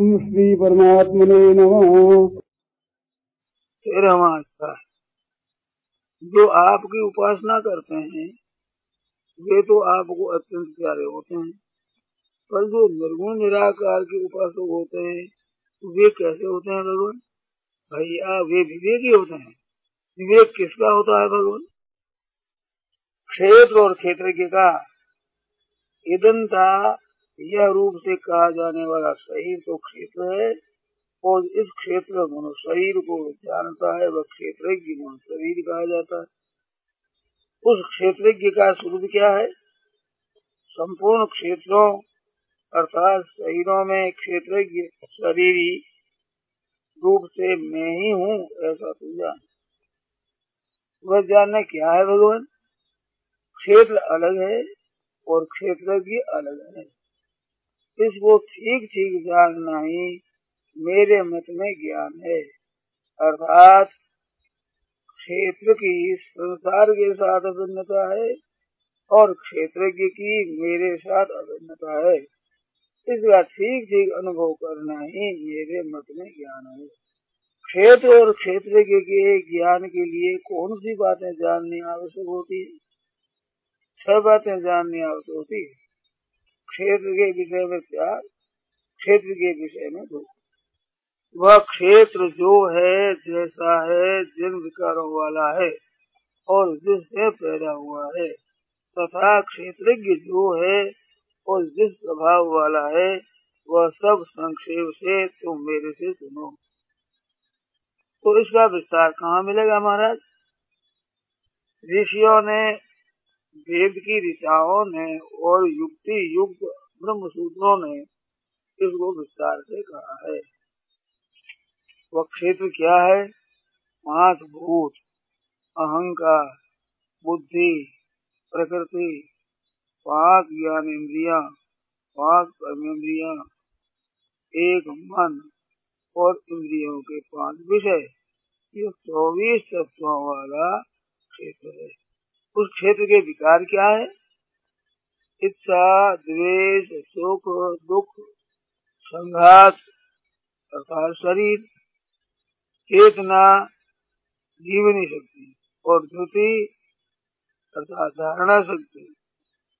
ओम श्री परमात्मने नमः अच्छा जो आपकी उपासना करते हैं, वे तो आपको अत्यंत प्यारे होते हैं। पर जो निर्गुण निराकार के उपासक होते हैं, वे कैसे होते हैं भगवान? भैया, वे विवेकी होते हैं। विवेक किसका होता है भगवान? क्षेत्र और क्षेत्र के का। इदंता यह रूप से कहा जाने वाला शरीर तो क्षेत्र है, और इस क्षेत्र में शरीर को जानता है, वह क्षेत्र शरीर कहा जाता है। उस क्षेत्रज्ञ का स्वरूप क्या है? संपूर्ण क्षेत्रों, अर्थात शरीरों में क्षेत्रज्ञ शरीरी रूप से मैं ही हूँ, ऐसा तू जान। वह जानना क्या है भगवान? क्षेत्र अलग है, और क्षेत्रज्ञ अलग है। इसको ठीक ठीक जानना ही मेरे मत में ज्ञान है। अर्थात, क्षेत्र की संसार के साथ अभिन्नता है और क्षेत्रज्ञ की मेरे साथ अभिन्नता है। इसका ठीक ठीक अनुभव करना ही मेरे मत में ज्ञान है। क्षेत्र और क्षेत्र के ज्ञान के लिए कौन सी बातें जाननी आवश्यक होती है? छह बातें जाननी आवश्यक होती है। क्षेत्र के विषय में प्यार क्षेत्र के विषय में दुख वह क्षेत्र जो है, जैसा है, जिन विकारों वाला है और जिससे पैदा हुआ है, तथा क्षेत्रज्ञ जो है और जिस स्वभाव वाला है, वह सब संक्षेप से तुम मेरे से सुनो। तो इसका विस्तार कहाँ मिलेगा महाराज? ऋषियों ने वेद की ऋचाओं ने और युक्ति युक्त ब्रह्म सूत्रों ने इसको विस्तार से कहा है। वह क्षेत्र क्या है? पाँच भूत अहंकार, बुद्धि, प्रकृति पाँच ज्ञान इंद्रिया पाँच कर्मेंद्रिया एक मन और इंद्रियों के पाँच विषय। ये चौबीस तत्वों वाला क्षेत्र है। उस क्षेत्र के विकार क्या है? इच्छा, द्वेष सुख दुख, संघात अर्थात शरीर, चेतना, जीवनी शक्ति और धुति अर्थात धारणा शक्ति।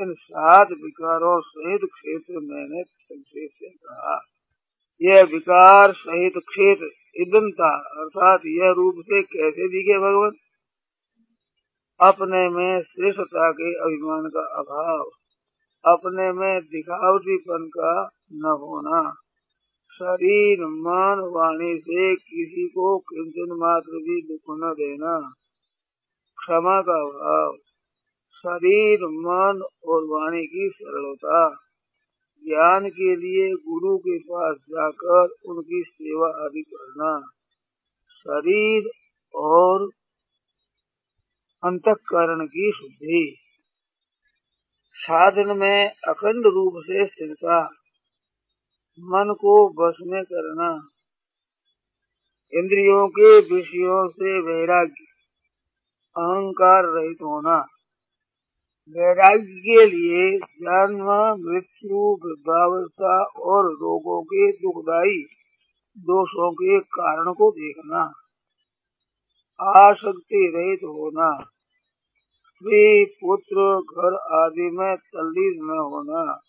इन सात विकारों सहित क्षेत्र मैंने संक्षेप से कहा। यह विकार सहित क्षेत्र, इदंता अर्थात यह रूप से कैसे दिखे भगवान? अपने में श्रेष्ठता के अभिमान का अभाव, अपने में दिखावटीपन का न होना। शरीर मन वाणी से किसी को किंचन मात्र भी दुख न देना। क्षमा का भाव शरीर मन और वाणी की सरलता। ज्ञान के लिए गुरु के पास जाकर उनकी सेवा आदि करना। शरीर और अंतकरण की शुद्धि। साधन में अखंड रूप से स्थिरता। मन को बस में करना। इंद्रियों के विषयों से वैराग्य। अहंकार रहित होना। वैराग्य के लिए जन्म, मृत्यु, वृद्धावस्था और रोगों के दुखदायी दोषों के कारण को देखना। आसक्ति रहित होना। स्त्री पुत्र, घर आदि में तल्लीन न होना।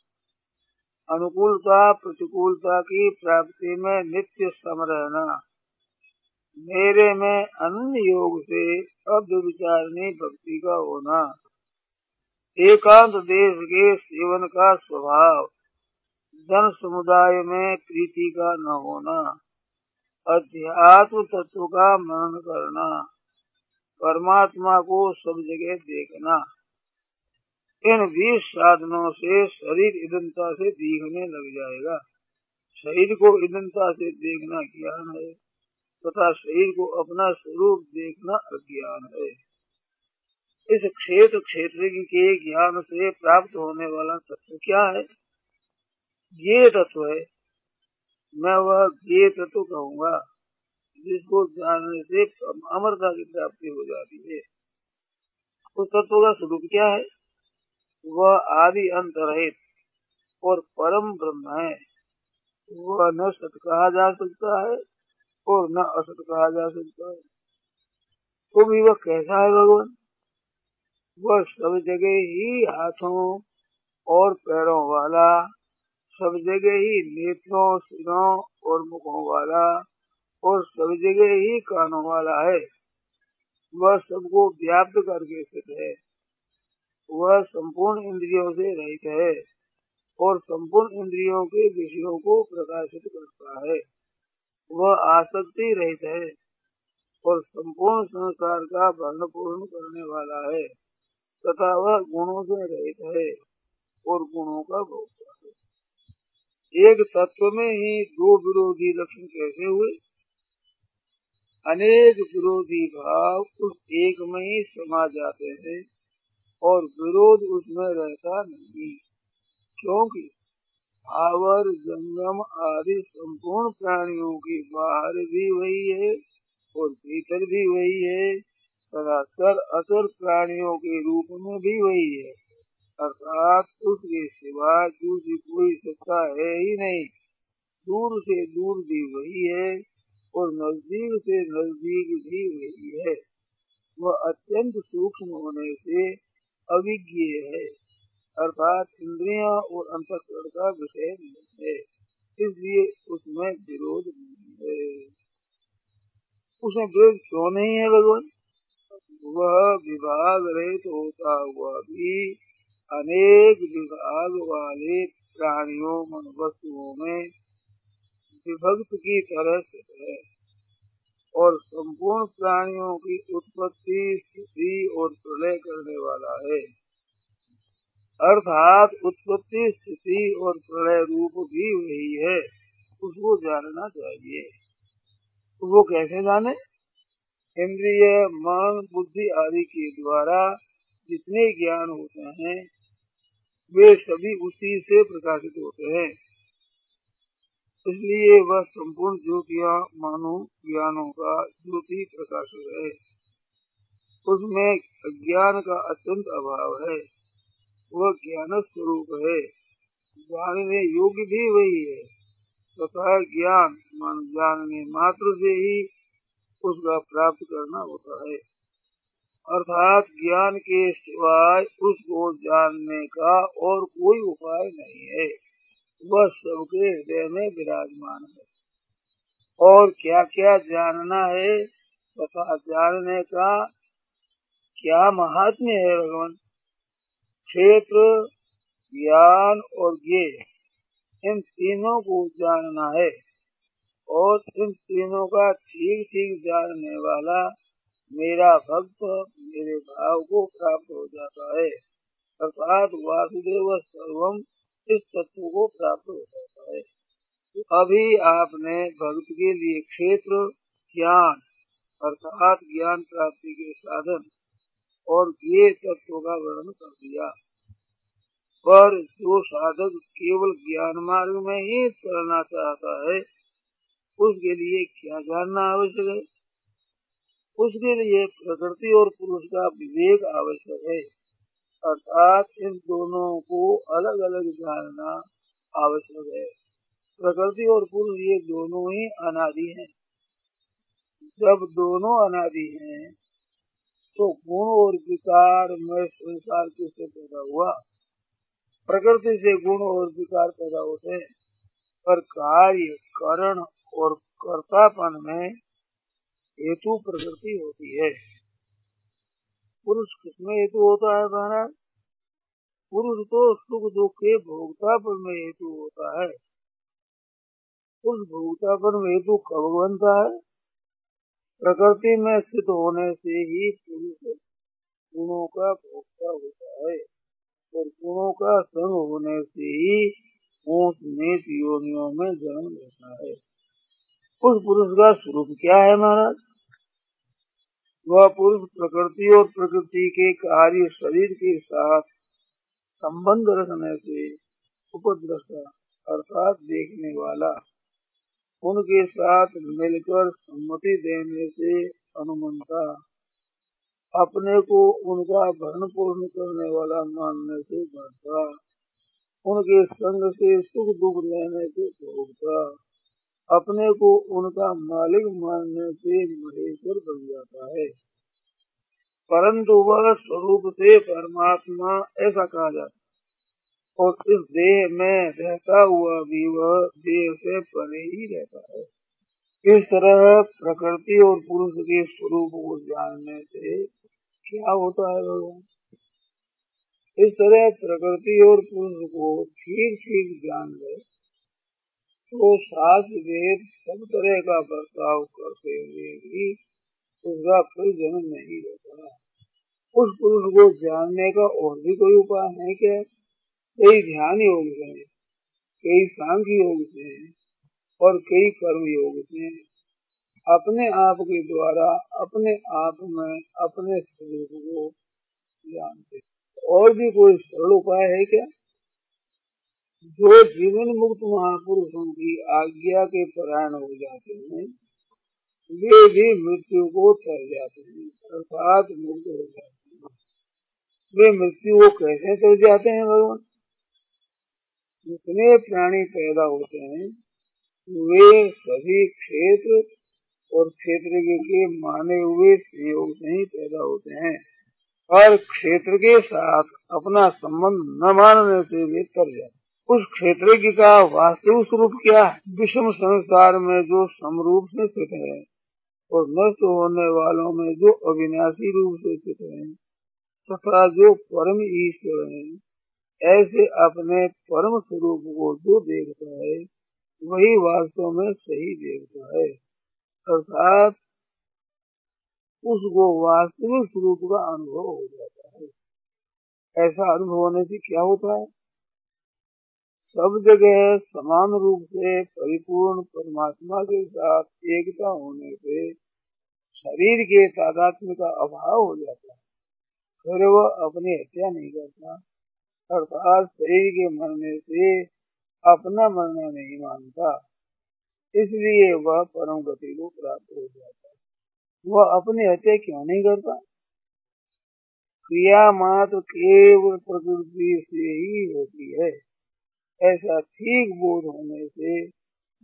अनुकूलता, प्रतिकूलता की प्राप्ति में नित्य सम रहना। मेरे में अन्य योग से विचारणी भक्ति का होना। एकांत देश के सेवन का स्वभाव। जन समुदाय में प्रीति का न होना। अध्यात्म तत्व का मनन करना। परमात्मा को सब जगह देखना। इन बीस साधनों से शरीर ईदनता से दिखने लग जाएगा। शरीर को ईदनता से देखना ज्ञान है, तथा शरीर को अपना स्वरूप देखना अज्ञान है। इस क्षेत्र क्षेत्र के ज्ञान से प्राप्त होने वाला तत्व क्या है? ये तत्व है मैं वह ये तत्व कहूँगा, जिसको जानने से अमरता की प्राप्ति हो जाती है। उस तत्व का स्वरूप क्या है? वह आदि अंत रहित और परम ब्रह्म है। वह न सत कहा जा सकता है और न असत कहा जा सकता है। तो भी वह कैसा है भगवान? वह सब जगह ही हाथों और पैरों वाला सब जगह ही नेत्रों, सिरों और मुखों वाला और सब जगह ही कानों वाला है। वह सबको व्याप्त करके स्थित है। वह संपूर्ण इंद्रियों से रहित है और संपूर्ण इंद्रियों के विषयों को प्रकाशित करता है। वह आसक्ति रहित है और संपूर्ण संसार का वर्ण पूर्ण करने वाला है तथा वह गुणों से रहित है और गुणों का भोक्ता एक तत्व में ही दो विरोधी लक्षण कैसे हुए? अनेक विरोधी भाव उस एक में ही समा जाते हैं और विरोध उसमें रहता नहीं। क्योंकि आवर, जंगम आदि संपूर्ण प्राणियों की बाहर भी वही है और भीतर भी वही है। तथा सर असर प्राणियों के रूप में भी वही है। अर्थात उसके सिवा दूसरी कोई सत्ता है ही नहीं। दूर से दूर भी वही है और नज़दीक से नज़दीक भी वही है। वह अत्यंत सूक्ष्म होने से अविज्ञ है। अर्थात इंद्रिया और अंतकरण का विषय नहीं है, इसलिए उसमें विरोध नहीं है। उसमें विरोध क्यों नहीं है भगवान? वह विभाग रहित होता हुआ भी अनेक विभाग वाले प्राणियों वस्तुओं में विभक्त की तरह से है और संपूर्ण प्राणियों की उत्पत्ति, स्थिति और प्रलय करने वाला है। अर्थात उत्पत्ति, स्थिति और प्रलय रूप भी वही है, उसको जानना चाहिए। वो कैसे जाने? इंद्रिय, मन, बुद्धि आदि के द्वारा जितने ज्ञान होते हैं वे सभी उसी से प्रकाशित होते हैं। इसलिए वह संपूर्ण ज्योतिया, मानो, ज्ञानों का ज्योति प्रकाशित है। उसमें अज्ञान का अत्यंत अभाव है। वह ज्ञान स्वरूप है। जानने योग्य भी वही है। तथा ज्ञान मान जानने मात्र से ही उसका प्राप्त करना होता है। अर्थात ज्ञान के सिवाय उसको जानने का और कोई उपाय नहीं है। वह सबके हृदय में विराजमान है। और क्या क्या जानना है तथा जानने का क्या महात्म्य है भगवान? क्षेत्र, ज्ञान और ज्ञ इन तीनों को जानना है। और इन तीनों का ठीक ठीक जानने वाला मेरा भक्त मेरे भाव को प्राप्त हो जाता है। अर्थात वासुदेव सर्वम इस तत्व को प्राप्त हो जाता है। अभी आपने भक्त के लिए क्षेत्र, ज्ञान, अर्थात ज्ञान प्राप्ति के साधन और ये तत्व का वर्णन कर दिया। पर जो साधक केवल ज्ञान मार्ग में ही चलना चाहता है, उसके लिए क्या जानना आवश्यक है? उसके लिए प्रकृति और पुरुष का विवेक आवश्यक है। अर्थात इन दोनों को अलग अलग जानना आवश्यक है। प्रकृति और पुरुष ये दोनों ही अनादि हैं। जब दोनों अनादि हैं तो गुण और विकार में संसार किससे पैदा हुआ। प्रकृति से गुण और विकार पैदा होते हैं। पर कार्य, करण और कर्तापन में हेतु प्रकृति होती है। पुरुष किसमें हेतु होता है महाराज? पुरुष तो सुख दुख के भोगतापन में हेतु होता है। उस भोगतापन हेतु कब बनता है? प्रकृति में स्थित होने से ही पुरुष गुणों का भोक्ता होता है और गुणों का संग होने से ही ऊंच नीच योनियों में जन्म लेता है। उस पुरुष का स्वरूप क्या है महाराज? वह पुरुष प्रकृति और प्रकृति के कार्य शरीर के साथ संबंध रखने से उपद्रष्टा अर्थात देखने वाला। उनके साथ मिलकर सम्मति देने से अनुमंता। अपने को उनका भरण पूर्ण करने वाला मानने से बढ़ता। उनके संग से सुख दुख लेने से भोगता। अपने को उनका मालिक मानने से महेश्वर बन जाता है। परंतु वह स्वरूप से परमात्मा ऐसा कहा जाता है। और इस देह में रहता हुआ भी वह देह से परे ही रहता है। इस तरह प्रकृति और पुरुष के स्वरूप को जानने से क्या होता है भगवान? इस तरह प्रकृति और पुरुष को ठीक ठीक जान ले तो सास वेद सब तरह का बर्ताव करते हुए भी उसका फिर जन्म नहीं होता। उस पुरुष को जानने का और भी कोई उपाय है क्या? कई ध्यान योग से कई सांख्य योग से और कई कर्म योग से अपने आप के द्वारा अपने आप में अपने स्वरूप को जानते और भी कोई सरल उपाय है क्या? जो जीवन मुक्त महापुरुषों की आज्ञा के परायण हो जाते हैं, वे भी मृत्यु को तर जाते हैं, अर्थात मुक्त हो जाते हैं। वे मृत्यु को कैसे तर जाते हैं भगवान? जितने प्राणी पैदा होते हैं, वे सभी क्षेत्र और क्षेत्र के माने हुए संयोग से ही पैदा होते हैं। और क्षेत्र के साथ अपना संबंध न मानने से वे तर जाते उस क्षेत्र की का वास्तविक स्वरूप क्या है? विषम संसार में जो समरूप से स्थित है और नष्ट होने वालों में जो अविनाशी रूप से स्थित है, तथा जो परम ईश्वर है, ऐसे अपने परम स्वरूप को जो देखता है, वही वास्तव में सही देखता है। अर्थात उसको वास्तविक स्वरूप का अनुभव हो जाता है। ऐसा अनुभव होने से क्या होता है? सब जगह समान रूप से परिपूर्ण परमात्मा के साथ एकता होने से शरीर के तादात्म्य का अभाव हो जाता है। फिर वह अपनी हत्या नहीं करता, अर्थात शरीर के मरने से अपना मरना नहीं मानता। इसलिए वह परम गति को प्राप्त हो जाता है। वह अपनी हत्या क्यों नहीं करता? क्रिया मात्र केवल प्रकृति से ही होती है। ऐसा ठीक बोध होने से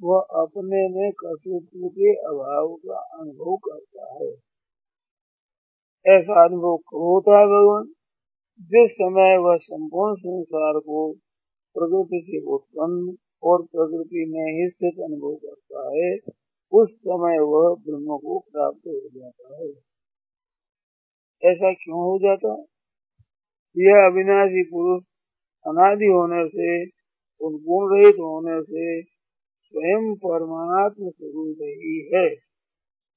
वह अपने में कर्तृत्व के अभाव का अनुभव करता है। ऐसा अनुभव होता है भगवान? जिस समय वह संपूर्ण संसार को प्रकृति से उत्पन्न और प्रकृति में ही स्थित अनुभव करता है, उस समय वह ब्रह्म को प्राप्त हो जाता है। ऐसा क्यों हो जाता? यह अविनाशी पुरुष अनादि होने से उन गुण रहित होने से स्वयं परमात्म स्वरूप ही है।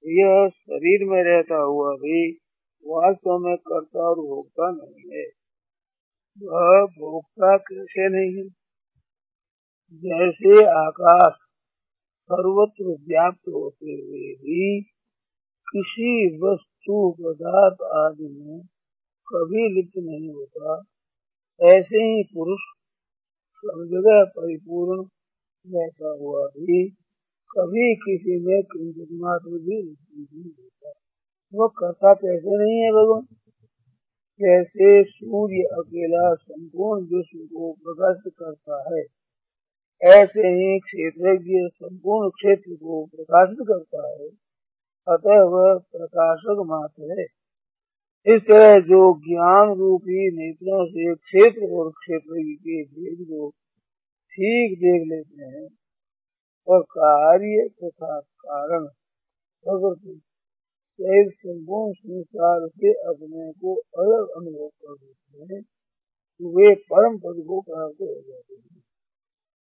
यह शरीर में रहता हुआ भी वास्तव में कर्ता और भोक्ता नहीं है। वह भोक्ता कैसे नहीं है? जैसे आकाश सर्वत्र व्याप्त होते हुए भी किसी वस्तु, पदार्थ आदि में कभी लिप्त नहीं होता, ऐसे ही पुरुष सब जगह परिपूर्ण रहता हुआ भी, कभी किसी में किंचित मात्र भी रुचि नहीं होता वो करता कैसे नहीं है भगवान? जैसे सूर्य अकेला संपूर्ण विश्व को प्रकाशित करता है, ऐसे ही क्षेत्र संपूर्ण क्षेत्र को प्रकाशित करता है, अतः वह प्रकाशक मात्र है। इस तरह जो ज्ञान रूपी नेत्रों से क्षेत्र और क्षेत्र के भेद को ठीक देख लेते हैं और कार्य तथा कारण प्रकृति सहित संपूर्ण संसार से अपने को अलग अनुभव कर देते हैं वे परम पद को प्राप्त हो जाते